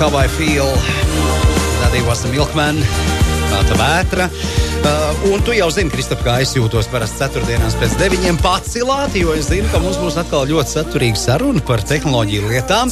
How I Feel. That he was the Milkman. Tāda vētra. Uh, un tu jau zini, Kristap, kā es jūtos parasti ceturtdienās pēc deviņiem pacilāti, jo es zinu, ka mums būs atkal ļoti saturīga saruna par tehnoloģiju lietām.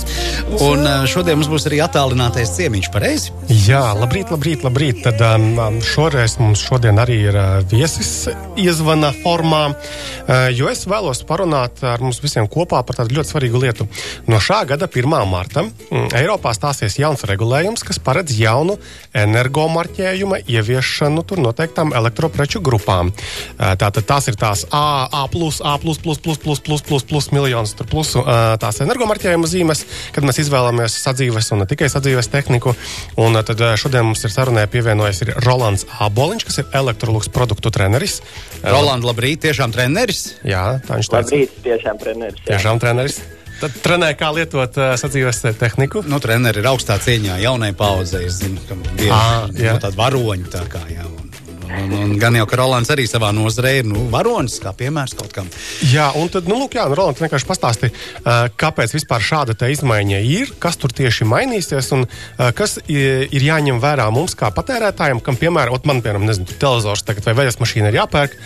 Un uh, šodien mums būs arī attālinātais ciemiņš, pareizi? Jā, labrīt, labrīt, labrīt. Tad um, um, šoreiz mums šodien arī ir uh, viesis iezvana formā, uh, jo es vēlos parunāt ar mums visiem kopā par tādu ļoti svarīgu lietu. No šā gada 1. marta mm, Eiropā stāsies jauns regulējums, kas paredz jaunu energomarķējuma ieviešanu tur noteiktām elektropreču grupām. Tātad tās ir tās A, A, A, plus, plus, plus, plus, plus, plus, plus miljonus tur plusu tās energomarķējuma zīmes, kad mēs izvēlamies sadzīves un ne tikai sadzīves tehniku. Un tad šodien mums ir sarunē pievienojies ir Rolands Aboliņš, kas ir elektrolūks produktu treneris. Roland, labrīt, tiešām treneris? Jā, tā viņš teica. Labrīt, tiešām treneris. Jā. Tiešām treneris. Tad trenē, kā lietot uh, sadzīves tehniku. Nu, treneri ir augstā cieņā jaunai paudzei. Es zinu, ka Ā, jā. nu, tādi varoņi tā kā. Jā, un, un, un, gan jau, ka Rolands arī savā nozarē ir nu, varonis, kā piemērs kaut kam. Jā, un tad, nu, lūk, jā, nu, Roland, vienkārši pastāsti, uh, kāpēc vispār šāda izmaiņa ir, kas tur tieši mainīsies un kas ir jāņem vērā mums kā patērētājiem, kam, piemēram, ot, man, piemēram, nezinu, televizors tagad vai veļas mašīna ir jāpērk,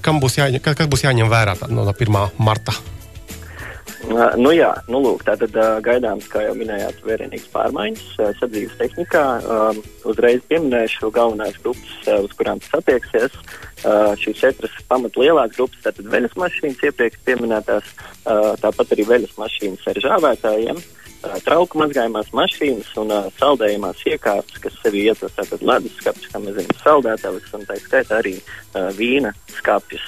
kam būs jāņem, kas, būs jāņem vērā tā, no 1. marta. Uh, Nu jā, nu lūk, tātad uh, gaidāms, kā jau minējāt, vērienīgas pārmaiņas uh, sadzīves tehnikā. Um, uzreiz pieminēšu galvenās grupas, uh, uz kurām tas attieksies. Uh, šīs četras pamat lielās grupas, tātad veļas mašīnas iepriekš pieminētās, uh, tāpat arī veļas mašīnas ar žāvētājiem. Uh, trauku mazgājumās mašīnas un uh, saldējumās iekārtas, kas sevi ietver tātad ledus skapis, kā mēs zinām, saldētavas un tā skaitā arī uh, vīna skapis.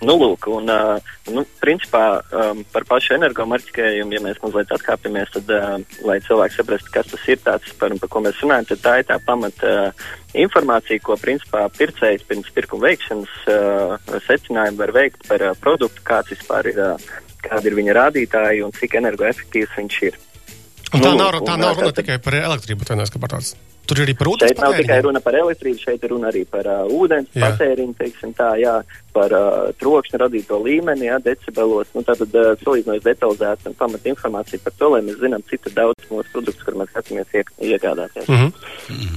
Nu, lūk, un, uh, nu, principā um, par pašu energomarķējumu, ja mēs mazliet atkāpjamies, tad, uh, lai cilvēki saprastu, kas tas ir tāds, par, par ko mēs runājam, tad tā ir tā pamata uh, informācija, ko principā pircējs pirms pirkuma veikšanas uh, secinājumi var veikt par uh, produktu, kāds vispār ir, uh, kādi ir viņa rādītāji un cik energoefektīvs viņš ir. Un tā Nu, nav, un, tā uh, nav runa tātad- tikai par elektrību, atvainojos, ka par tāds. Tur ir arī par ūdens Šeit nav tikai patēriņu. runa par elektrību, šeit ir runa arī par uh, ūdens Jā. patēriņu, teiksim tā, jā, par uh, trokšņa radīto līmeni, jā, decibelos. Nu, tātad uh, salīdzinoši detalizēta un pamata informācija par to, lai mēs zinām, cik daudz mūsu produktus, kur mēs skatāmies iek, iegādāties. Mhm.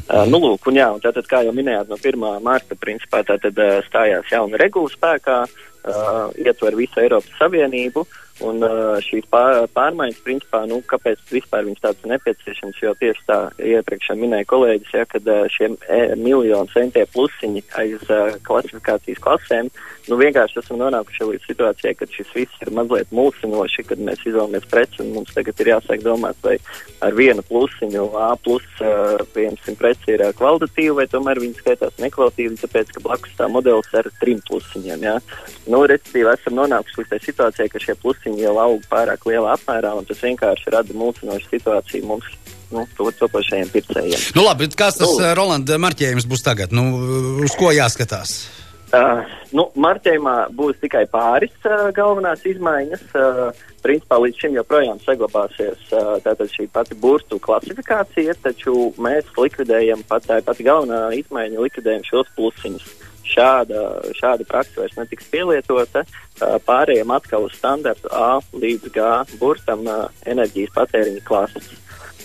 Uh, nu, lūk, un jā, un tātad, kā jau minējāt, no 1. marta, principā, tātad uh, stājās jauna regula spēkā, uh, ietver visu Eiropas Savienību, un uh, šīs pār, pārmaiņas, principā, nu, kāpēc vispār viņas tādas nepieciešamas, jo tieši tā iepriekš minēja kolēģis, ja, kad uh, šie e, miljoni centie plusiņi aiz uh, klasifikācijas klasēm, nu, vienkārši esam nonākuši līdz situācijai, kad šis viss ir mazliet mulsinoši, kad mēs izvēlamies preci, un mums tagad ir jāsāk domāt, vai ar vienu plusiņu A plus, uh, piemēram, preci ir uh, kvalitatīva, vai tomēr viņi skaitās nekvalitīvi, tāpēc, ka blakus tā modelis ar trim plusiņiem, jā. Nu, respektīvi, esam nonākuši līdz tai situācijai, ka šie plusiņi jau aug pārāk lielā apmērā, un tas vienkārši rada mulsinošu situāciju mums, nu, to topošajiem pircējiem. Nu, labi, kāds tas Nu. uh, Rolanda marķējums būs tagad? Nu, uz ko jāskatās? Uh, nu, marķējumā būs tikai pāris uh, galvenās izmaiņas. Uh, principā līdz šim joprojām saglabāsies uh, šī pati burtu klasifikācija, taču mēs likvidējam, pat, tā pati galvenā izmaiņa, likvidējam šos plusiņus. Šāda, šāda praksa vairs netiks pielietota. Pārējiem atkal uz standartu A līdz G burtam enerģijas patēriņa klases.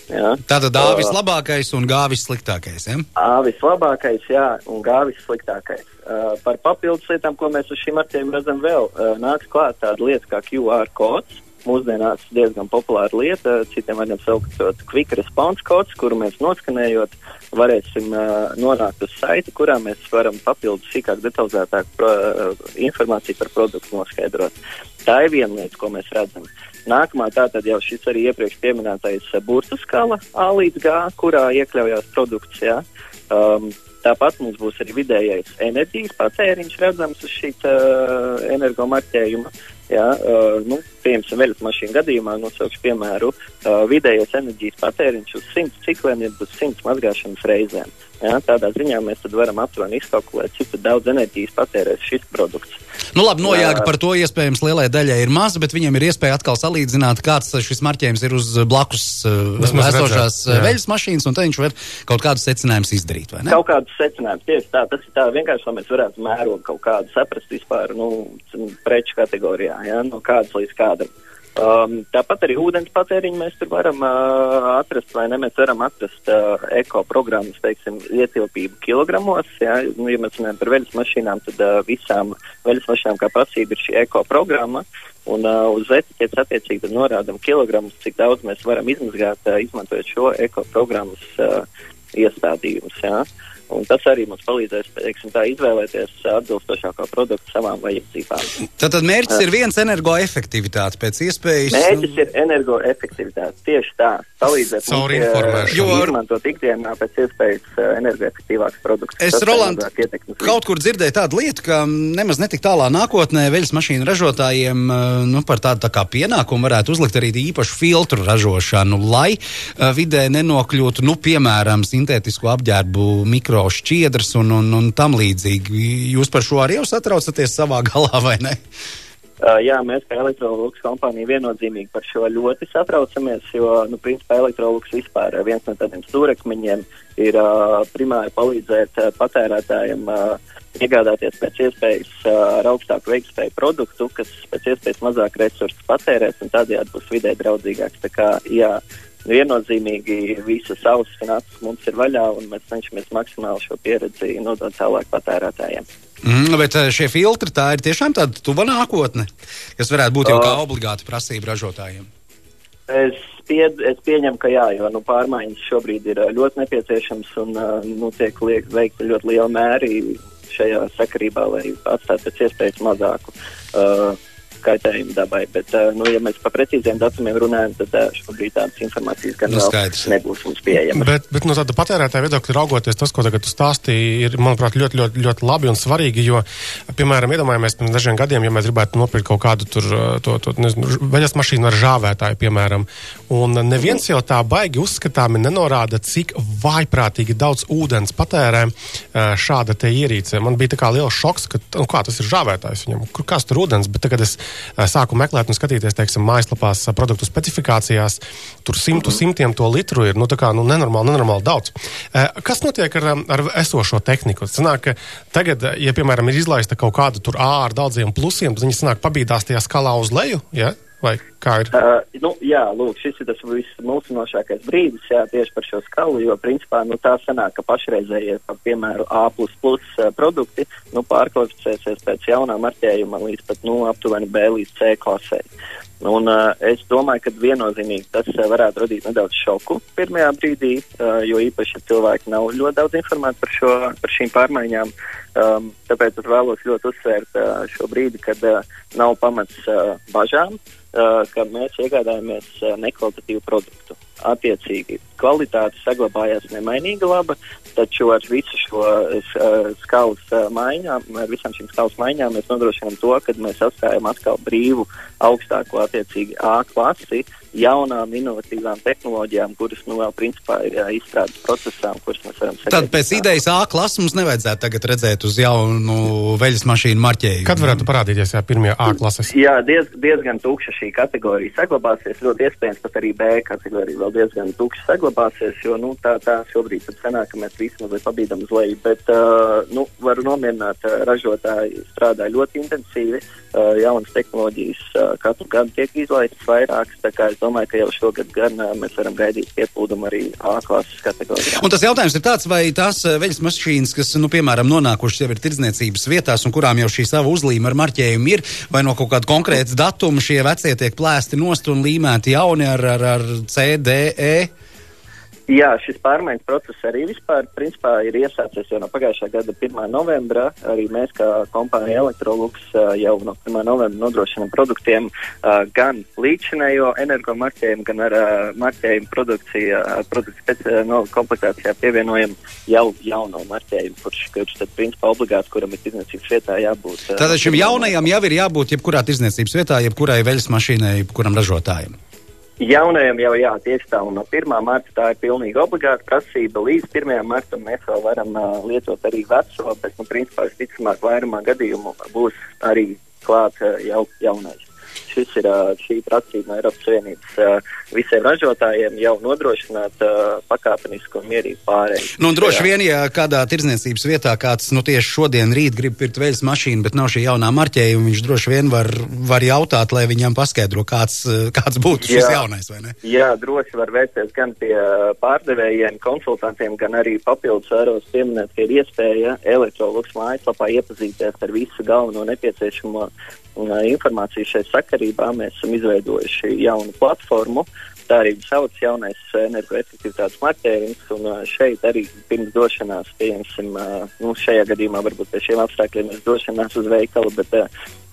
Jā. Tātad A vislabākais un G vissliktākais. Ja? A vislabākais, jā, un G vissliktākais. Uh, par papildus lietām, ko mēs uz šīm marķiem redzam vēl, uh, nāks klāt tāda lieta kā QR kods. Mūsdienās diezgan populāra lieta, citiem vārdiem saucot quick response kods, kuru mēs noskanējot, varēsim uh, nonākt uz saiti, kurā mēs varam papildus sīkāk, detalizētāk pro, uh, informāciju par produktu noskaidrot. Tā ir viena lieta, ko mēs redzam. Nākamā tātad jau šis arī iepriekš pieminētais uh, burtu skala A līdz G, kurā iekļaujās produkts. Jā. Um, tāpat mums būs arī vidējais enerģijas patēriņš redzams uz šī uh, energomarķējuma. Jā, uh, nu, piemēram, veļas mašīnu gadījumā nosaukšu piemēru uh, vidējais enerģijas patēriņš uz 100 cikliem, ja uz 100 mazgāšanas reizēm. Jā, tādā ziņā mēs varam aptuveni izkalkulēt, cik daudz enerģijas patērēs šis produkts. Nu, labi, nojāga Jā. par to iespējams lielai daļai ir maza, bet viņiem ir iespēja atkal salīdzināt, kāds šis marķējums ir uz blakus uh, esošās uh, veļas mašīnas, un viņš var kaut kādus secinājumus izdarīt. Kaut kādus secinājumus tieši tā, tas ir tā vienkārši, lai mēs varētu mērogu kaut kādu saprast vispār, nu, c- preču kategorijā, jā, no kādas līdz kādam. Um, tāpat arī ūdens patēriņu mēs tur varam uh, atrast, vai ne? Mēs varam atrast uh, ekoprogrammas, teiksim, ietilpību kilogramos. Ja, nu, ja mēs runājam par veļas mašīnām, tad uh, visām veļas mašīnām kā prasība ir šī ekoprogramma. Un uh, uz etiķetes attiecīgi norādām kilogramus, cik daudz mēs varam izmazgāt, uh, izmantojot šo ekoprogrammas uh, iestādījumus. Ja. Un tas arī mums palīdzēs teiksim, tā, izvēlēties atbilstošāko produktu savām vajadzībām. Tad, tad mērķis ir viens energoefektivitāte pēc iespējas. Mērķis ir energoefektivitāte. Tieši tā. Palīdzēt Caur informēšanu. Jo izmantot ikdienā pēc iespējas energoefektīvāks produkts. Es, Roland, kaut kur dzirdēju tādu lietu, ka nemaz netik tālā nākotnē veļas mašīnu ražotājiem nu, par tādu tā kā pienākumu varētu uzlikt arī īpašu filtru ražošanu, lai vidē nenokļūtu, nu, piemēram, sintētisku apģērbu mikro eiro šķiedras un, un, un tam līdzīgi. Jūs par šo arī jau satraucaties savā galā vai ne? Uh, jā, mēs kā elektrolūks kompānija viennozīmīgi par šo ļoti satraucamies, jo, nu, principā elektrolūks vispār viens no tādiem stūrekmeņiem ir uh, primāri palīdzēt uh, patērētājiem uh, iegādāties pēc iespējas uh, ar augstāku veiktspēju produktu, kas pēc iespējas mazāk resursus patērēs un tādējādi būs vidē draudzīgāks. Tā kā, jā, viennozīmīgi visas savas finanses mums ir vaļā, un mēs cenšamies maksimāli šo pieredzi nodot tālāk patērētājiem. Mm, bet eh, šie filtri tā ir tiešām tāda tuva nākotne, kas varētu būt jau kā obligāta prasība ražotājiem. Es, pie, es pieņemu, ka jā, jo nu, pārmaiņas šobrīd ir eh, ļoti nepieciešams un nu, tiek veikta ļoti liela mēri šajā sakarībā, lai atstātu pēc iespējas mazāku uh, kaitējumu dabai. Bet, uh, nu, ja mēs par precīziem datumiem runājam, tad uh, šobrīd tādas informācijas gan nu, skaidrs. nebūs mums pieejamas. Bet, bet no tāda patērētāja viedokļa raugoties, tas, ko tagad tu stāstīji, ir, manuprāt, ļoti, ļoti, ļoti labi un svarīgi, jo, piemēram, iedomājamies pirms dažiem gadiem, ja mēs gribētu nopirkt kaut kādu tur, to, to, nezinu, veļas mašīnu ar žāvētāju, piemēram, un neviens jau tā baigi uzskatāmi nenorāda, cik vaiprātīgi daudz ūdens patērē šāda ierīce. Man bija tā kā liels šoks, ka, nu, kā tas ir žāvētājs viņam, kur kas tur ūdens, bet tagad es Eh, sāku meklēt un skatīties, teiksim, mājaslapās eh, produktu specifikācijās, tur simtu simtiem to litru ir, nu, tā kā, nu, nenormāli, nenormāli daudz. Eh, kas notiek ar, ar esošo tehniku? Sanāk, tagad, ja, piemēram, ir izlaista kaut kāda tur ā ar daudziem plusiem, tad viņi sanāk pabīdās tajā skalā uz leju, ja? Vai kā ir? Uh, nu, jā, lūk, šis ir tas vismulsinošākais brīdis, jā, tieši par šo skalu, jo, principā, nu, tā sanāk, ka pašreizējie, piemēram, A++ produkti, nu, pārkvalificēsies pēc jaunā marķējuma līdz pat, nu, aptuveni B līdz C klasē. Un, uh, es domāju, ka viennozīmīgi tas uh, varētu radīt nedaudz šoku pirmajā brīdī, uh, jo īpaši cilvēki nav ļoti daudz informēti par, šo, par šīm pārmaiņām. Um, tāpēc es vēlos ļoti uzsvērt uh, šo brīdi, kad uh, nav pamats uh, bažām. Uh, ka mēs iegādājamies uh, nekvalitatīvu produktu. Attiecīgi, kvalitāte saglabājās nemainīga laba, taču ar visu šo uh, skalas maiņām, ar visām šīm skalas maiņām mēs nodrošinām to, ka mēs atstājam atkal brīvu augstāko attiecīgi A klasi, jaunām, inovatīvām tehnoloģijām, kuras nu, vēl principā ir jā, izstrādes procesā, kuras mēs varam sekot. Tad pēc idejas A klases mums nevajadzētu tagad redzēt uz jaunu veļas mašīnu marķējumu. Kad varētu parādīties jā, pirmie A klases? Jā, diez, diezgan tukša šī kategorija saglabāsies. Ļoti iespējams, pat arī B kategorija vēl diezgan tukša saglabāsies, jo nu, tā, tā šobrīd sanāk, ka mēs visi mazliet pabīdam uz leju. Bet, uh, nu, varu nomierināt, ražotāji strādā ļoti intensīvi, uh, jaunas tehnoloģijas uh, katru gadu tiek izlaistas vairākas es domāju, ka jau šogad gan mēs varam gaidīt pieplūdumu arī A klases kategorijā. Un tas jautājums ir tāds, vai tās veļas mašīnas, kas, nu, piemēram, nonākušas jau ir tirdzniecības vietās un kurām jau šī sava uzlīme ar marķējumu ir, vai no kaut kāda konkrēta datuma šie vecie tiek plēsti nost un līmēti jauni ar, ar, ar CDE? Jā, šis pārmaiņas process arī vispār principā, ir iesācies jau no pagājušā gada 1. novembra. Arī mēs, kā kompānija Electrolux, jau no 1. novembra nodrošinām produktiem gan līdzinējo energomarķējumu, gan ar marķējumu produkciju, produktu pēc no komplektācijā pievienojam jau jauno marķējumu, kurš, kurš tad principā obligāts, kuram ir tirdzniecības vietā jābūt. Tātad šim jaunajam jau ir jābūt jebkurā tirdzniecības vietā, jebkurai veļas mašīnai, jebkuram ražotājam. Jaunajam jau jā, tieši tā, un no 1. marta tā ir pilnīgi obligāta prasība. Līdz 1. martam mēs vēl varam uh, lietot arī veco, bet, nu, principā, visticamāk, vairumā gadījumu būs arī klāt uh, jau jaunais. Šis ir uh, šī prasība no Eiropas Savienības visiem ražotājiem jau nodrošināt pakāpenisku un mierīgu pārēju. Nu, droši vien, ja kādā tirdzniecības vietā kāds nu, tieši šodien rīt grib pirkt veļas mašīnu, bet nav šī jaunā marķējuma, viņš droši vien var, var jautāt, lai viņam paskaidro, kāds, kāds būtu šis jā, jaunais? Jā, droši var vērsties gan pie pārdevējiem, konsultantiem, gan arī papildus vēros pieminēt, ka ir iespēja elektroluks mājaslapā iepazīties ar visu galveno nepieciešamo informāciju šai sakarībā. Mēs esam izveidojuši jaunu platformu, tā arī sauc jaunais energoefektivitātes marķējums. Un šeit arī pirms došanās, pieņemsim, nu, šajā gadījumā varbūt pie šiem apstākļiem mēs došanās uz veikalu, bet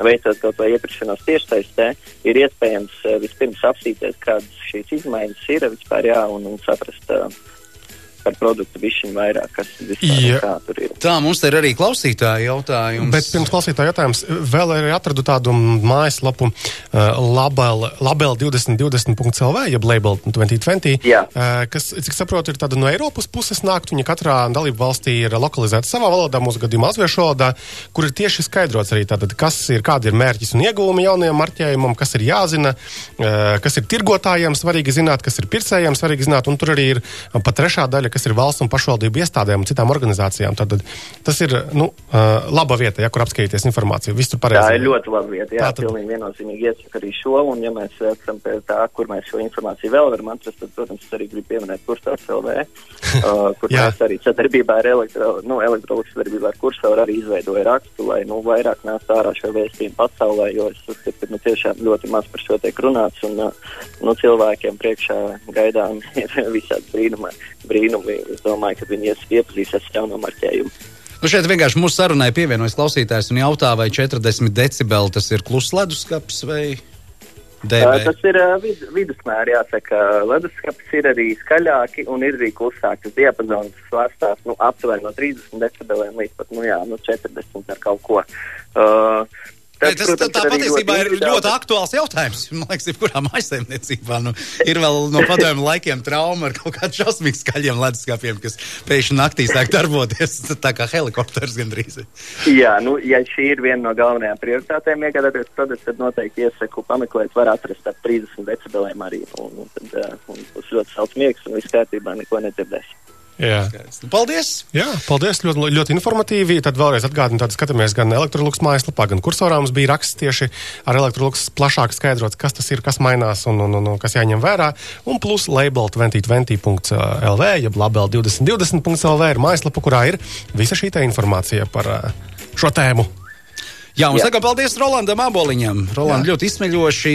veicot kaut vai iepirkšanos tiešsaistē, ir iespējams vispirms apsīties, kādas šīs izmaiņas ir vispār jā, un, un saprast par produktu višķiņu vairāk, kas vispār kā tur ir. Tā, mums ir arī klausītāja jautājums. Bet pirms klausītāja jautājums, vēl arī atradu tādu mājaslapu uh, label, label2020.lv, jeb label 2020, Jā. uh, kas, cik saprotu, ir tāda no Eiropas puses nākt, viņa katrā dalību valstī ir lokalizēta savā valodā, mūsu gadījumā latviešu valodā, kur ir tieši skaidrots arī tātad, kas ir, kādi ir mērķis un ieguvumi jaunajam marķējumam, kas ir jāzina, uh, kas ir tirgotājiem svarīgi zināt, kas ir pircējiem svarīgi zināt, un tur arī ir pat trešā daļa, kas ir valsts un pašvaldību iestādēm un citām organizācijām. Tad tas ir nu, laba vieta, ja, kur apskatīties informāciju. Viss tur pareizi. Tā ir ļoti laba vieta. Jā, tā tad... pilnīgi viennozīmīgi iesaka arī šo. Un, ja mēs esam pie tā, kur mēs šo informāciju vēl varam atrast, tad, protams, arī gribu pieminēt Kursors LV, uh, kur mēs arī sadarbībā ar elektro, nu, elektrolikas sadarbībā ar Kursoru arī izveidoja rakstu, lai nu, vairāk nāst ārā šo vēstījumu pasaulē, jo es uzskatu, ka nu, tiešām ļoti maz par šo tiek runāts. Un, nu, cilvēkiem priekšā gaidām ir visādi brīnumi, brīnumi es domāju, ka viņi iepazīsies ar jauno marķējumu. Nu šeit vienkārši mūsu sarunai pievienojas klausītājs un jautā, vai 40 decibeli tas ir kluss leduskapis vai DB? Tas ir vid vidusmēra, jāsaka. Leduskapis ir arī skaļāki un ir arī klusāki. Diapazons svārstās nu, aptuveni no 30 decibeliem līdz pat nu, jā, nu, 40 ar kaut ko. Uh, Tas, tas, protams, tā patiesībā ir ļoti, ļoti aktuāls jautājums. Man liekas, jebkurā maisaimniecībā nu, ir vēl no padomju laikiem trauma ar kaut kādiem šausmīgi skaļiem leduskapiem, kas pēkšņi naktī sāk darboties. Tā kā helikopters gandrīz. Jā, nu, ja šī ir viena no galvenajām prioritātēm iegādāties produktu, tad noteikti iesaku pameklēt, var atrast ap 30 decibeliem arī. Un, un tad uh, un būs ļoti salds miegs un viss kārtībā, neko nedzirdēs. Jā. Skaisti. Paldies! Jā, paldies, ļoti, ļoti informatīvi. Tad vēlreiz atgādinu, tad skatāmies gan elektroluks mājaslapā, gan kursorā mums bija raksts tieši ar elektroluks plašāk skaidrots, kas tas ir, kas mainās un, un, un, un kas jāņem vērā. Un plus label 2020.lv, jeb label 2020.lv ir mājaslapa, kurā ir visa šī informācija par šo tēmu. Jā, un sakām paldies Rolandam Aboliņam. Roland ļoti izsmeļoši,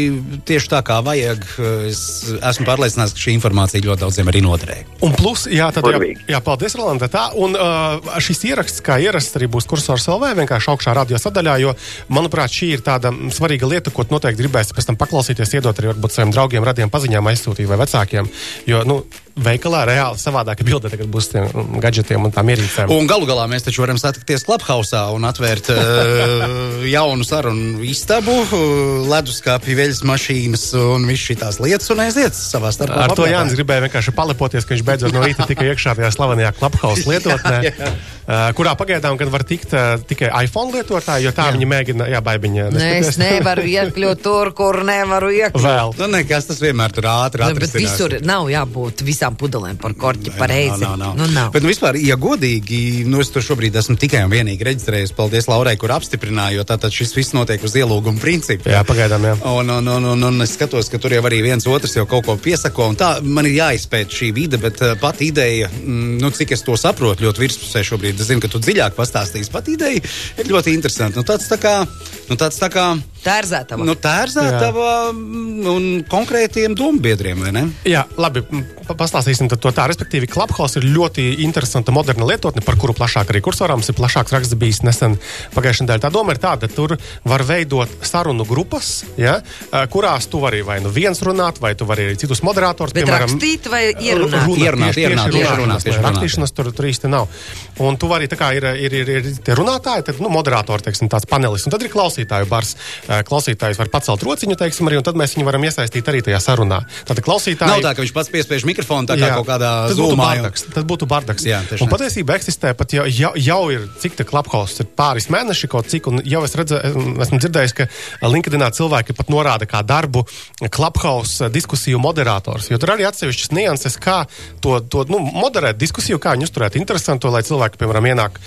tieši tā kā vajag. Es esmu pārliecināts, ka šī informācija ļoti daudziem arī noderēja. Un plus, jā, tad, jā, jā paldies Rolanda. Tā, un uh, šis ieraksts, kā ierasts, arī būs kursors LV vienkārši augšā radio sadaļā, jo, manuprāt, šī ir tāda svarīga lieta, ko noteikti gribēs pēc tam paklausīties, iedot arī varbūt saviem draugiem, radiem paziņām aizsūtīt vai vecākiem. Jo, nu, veikalā reāli savādāka bilde tagad būs tiem gadgetiem un tām ierīcēm. Un galu galā mēs taču varam satikties Clubhouse un atvērt uh, jaunu sarunu istabu, uh, leduskapī, veļas mašīnas un viss šīs lietas un aiziet savā starpā. Ar to Jānis gribēja vienkārši palepoties, ka viņš beidzot no rīta tika iekšā tajā slavenajā Clubhouse lietotnē. jā, jā. Uh, kurā pagaidām var tikt uh, tikai iPhone lietotāji, jo tā jā. viņi mēģina, jā, baigiņā. Es nevaru iekļūt tur, kur nevaru iekļūt. Vēl. Nu, nekas tas vienmēr tur ātri atrisinās. Bet visur nav jābūt visām pudelēm par korķi nav, nav. Nu, nav. Bet, nu, vispār, ja godīgi, nu, es tur šobrīd esmu tikai un vienīgi reģistrējies. Paldies Laurai, kur apstiprināja, jo tātad šis viss notiek uz ielūguma principu. Jā, pagaidām, jā. Un, un, un, un, un es skatos, ka tur jau arī viens otrs jau kaut ko piesako, un tā man ir jāizpēt šī vide, bet uh, pat ideja, mm, nu, cik es to saprotu, ļoti virspusē šobrīd. Es zinu, ka tu dziļāk pastāstīsi. Pat ideja ir ļoti interesanta. Nu, tāds tā kā, nu, tāds tā kā Tērzētava. Nu, tērzētava un konkrētiem dombiedriem, vai ne? Jā, labi, pastāstīsim to tā. Respektīvi, Clubhouse ir ļoti interesanta moderna lietotne, par kuru plašāk arī kursorāms ir plašāks raksts bijis nesen pagājušajā nedēļā. Tā doma ir tāda, tur var veidot sarunu grupas, ja, kurās tu vari vai nu viens runāt, vai tu vari arī citus moderātors, Bet piemēram, rakstīt vai ierunāt. Runāt, ierunāt, tieši, ierunāt, tieši, tieši runāt, tieši rakstīšanas tur, tur īsti nav. Un tu vari, tā kā ir, ir, ir, ir tie runātāji, tad, nu, moderātori, teiksim, tāds panelis, un tad ir klausītāju bars. Klausītājs var pacelt rociņu, teiksim, arī, un tad mēs viņu varam iesaistīt arī tajā sarunā. Tātad klausītāji. Nav tā, ka viņš pats piespiež mikrofonu tā kā Jā, kaut kādā zūmā. Tas būtu bardaks. Jā, un tā. patiesībā eksistē pat jau, jau, jau ir, cik tā klaphaus ir pāris mēneši, kaut cik, un jau es redzu, esmu dzirdējis, ka LinkedInā cilvēki pat norāda kā darbu klaphaus diskusiju moderators, jo tur arī atsevišķas nianses, kā to, to nu, moderēt diskusiju, kā viņu uzturēt interesantu, lai cilvēki, piemēram, ienāk,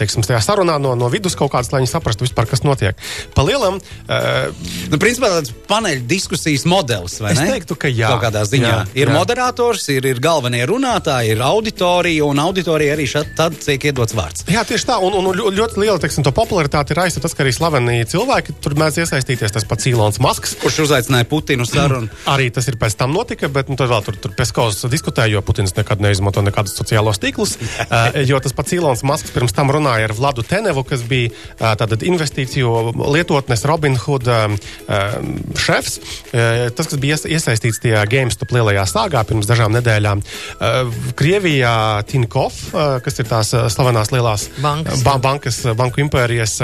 teiksim, tajā sarunā no, no vidus kaut kādas, lai viņi saprastu vispār, kas notiek. Pa lielam, uh, Nu, principā tāds paneļa diskusijas modelis, vai Es ne? teiktu, ka jā. Kādā ziņā. Jā, ir jā. moderators, ir, ir galvenie runātāji, ir auditorija, un auditorija arī šad, tad tiek iedots vārds. Jā, tieši tā, un, un ļo- ļoti liela teiksim, to popularitāte ir aizsākta tas, ka arī slaveni cilvēki tur mēdz iesaistīties. Tas pats Ilons Masks. Kurš uzaicināja Putinu sarunu? Arī tas ir pēc tam notika, bet nu, tad vēl tur, tur Peskovs diskutēja, jo Putins nekad neizmanto nekādus sociālos tīklus. uh, jo tas pats Ilons Masks pirms tam runāja ar Vladu Tenevu, kas bija uh, investīciju lietotnes Robinhood uh, uh, šefs. Uh, tas, kas bija ies, iesaistīts tajā GameStop lielajā sāgā pirms dažām nedēļām. Uh, Krievijā Tinkov, kas ir tās slavenās lielās Bankas. ba bankas, banku impērijas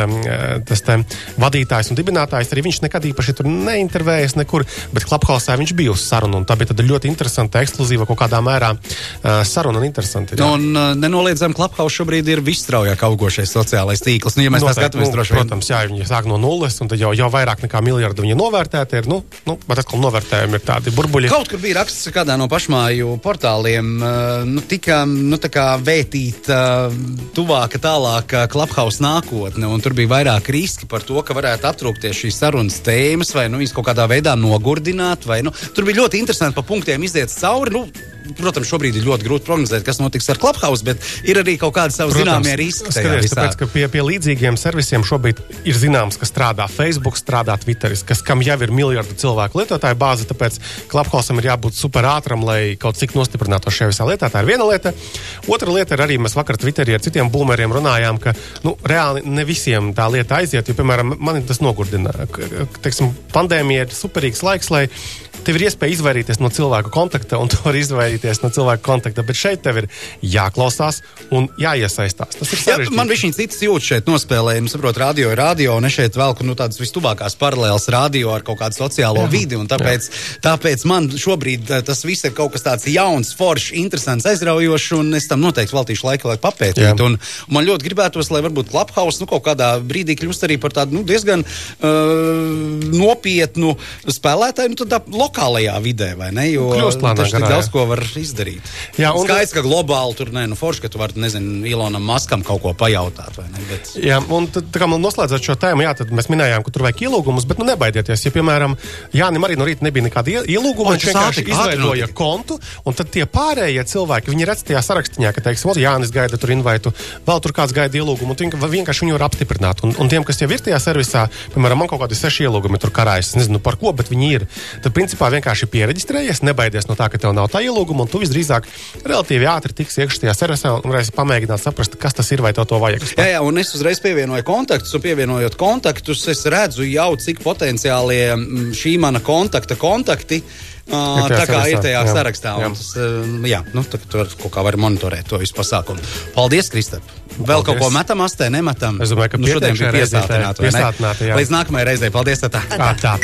tas te vadītājs un dibinātājs, arī viņš nekad īpaši tur neintervējas nekur, bet Klaphausā viņš bija uz sarunu, un tā bija ļoti interesanta, ekskluzīva kaut kādā mērā saruna un interesanti. jā. Un uh, nenoliedzami Clubhouse šobrīd ir visstraujāk augošais sociālais tīkls. Nu, ja mēs tā Noteikti, skatāmies, nu, protams, jā, viņi sāk no nulles, un tad jau, jau vairāk nekā miljardu viņi novērtēti ir. Nu, nu, bet atkal novērtējumi ir tādi burbuļi. Kaut kur bija raksts kādā no pašmāju portāliem, uh, nu, tika nu, vētīta uh, tuvāka, tālāka Clubhouse nākotne. Tur bija vairāk riski par to, ka varētu aptrūkties šīs sarunas tēmas, vai nu, viņas kaut kādā veidā nogurdināt. Vai, nu, tur bija ļoti interesanti pa punktiem iziet cauri. Nu, Protams, šobrīd ir ļoti grūti prognozēt, kas notiks ar Clubhouse, bet ir arī kaut kādi savi zināmie riski. Skaties, tāpēc, ka pie, pie līdzīgiem servisiem šobrīd ir zināms, ka strādā Facebook, strādā Twitter, kas kam jau ir miljardu cilvēku lietotāju bāze. Tāpēc Clubhouse ir jābūt super ātram, lai kaut cik nostiprinātu šajā visā lietā. Tā ir viena lieta. Otra lieta ir arī mēs vakar Twitterī ar citiem boomeriem runājām, ka nu, reāli ne visiem tā lieta aiziet. Jo, piemēram, man tas nogurdina. Teiksim, pandēmija ir superīgs laiks, lai tev ir iespēja izvairīties no cilvēku kontakta, un tu vari izvairīties no cilvēku kontakta. Bet šeit tev ir jāklausās un jāiesaistās. Tas ir Jā, sarežģīti. man viņš cits jūtas šeit nospēlēja. Nu, saprot, radio ir radio, un es šeit velku nu, tādas vistuvākās paralēlas radio ar kaut kādu sociālo jā. vidi. Tāpēc, tāpēc man šobrīd eh, tas viss ir kaut kas tāds jauns, foršs, interesants, aizraujošs, un es tam noteikti veltīšu laiku, lai papētītu. Jā. Man ļoti gribētos, lai varbūt Clubhouse nu, kaut kādā brīdī kļūst arī par tādu nu, diezgan uh, nopietnu spēlētāju nu, lokālajā vidē, vai ne? Jo Kļūst lēnāk daudz jā. ko var izdarīt. Jā, un- Skaidrs, ka globāli tur nē, nu, forši, ka tu vari, nezinu, Ilonam Maskam kaut ko pajautāt, ne? Bet... Jā, un tad, kā man noslēdzot šo tēmu, jā, tad mēs minējām, ka tur vajag ielūgumus, bet nu nebaidieties. Ja, piemēram, Jānis arī no rīta nebija nekāda ie- ielūguma, viņš vienkārši izveidoja kontu, un tad tie pārējie cilvēki, viņi redz tajā sarakstā, ka, teiksim, "O, Jānis gaida tur invaitu, vēl tur kāds gaida ielūgumu, un vienkārši viņu var apstiprināt. Un, un tiem, kas jau ir tajā servisā, piemēram, man kaut kādi seši ielūgumi tur karājas, nezinu par ko, bet viņi ir. Tad, principā, vienkārši pieregistrējies, nebaidies no tā, ka tev nav tā ielūguma, un tu visdrīzāk relatīvi ātri tiks iekšā tajā servisā un varēsi pamēģināt saprast, kas tas ir, vai tev to vajag. Jā, jā, un es uzreiz pievienoju kontaktus, un pievienojot kontaktus, es redzu jau, cik potenciālie mm, šī mana kontakta kontakti. Uh, tā kā ir tajā jā. sarakstā. Jā. Tas, uh, jā, nu, tā, tu vari kaut kā var monitorēt to visu pasākumu. Paldies, Kristap! Vēl Paldies. kaut ko metam astē, nemetam. Es domāju, ka nu, šodien bija piesātināta. Līdz nākamajai reizei. Paldies! Tā. Kā tā?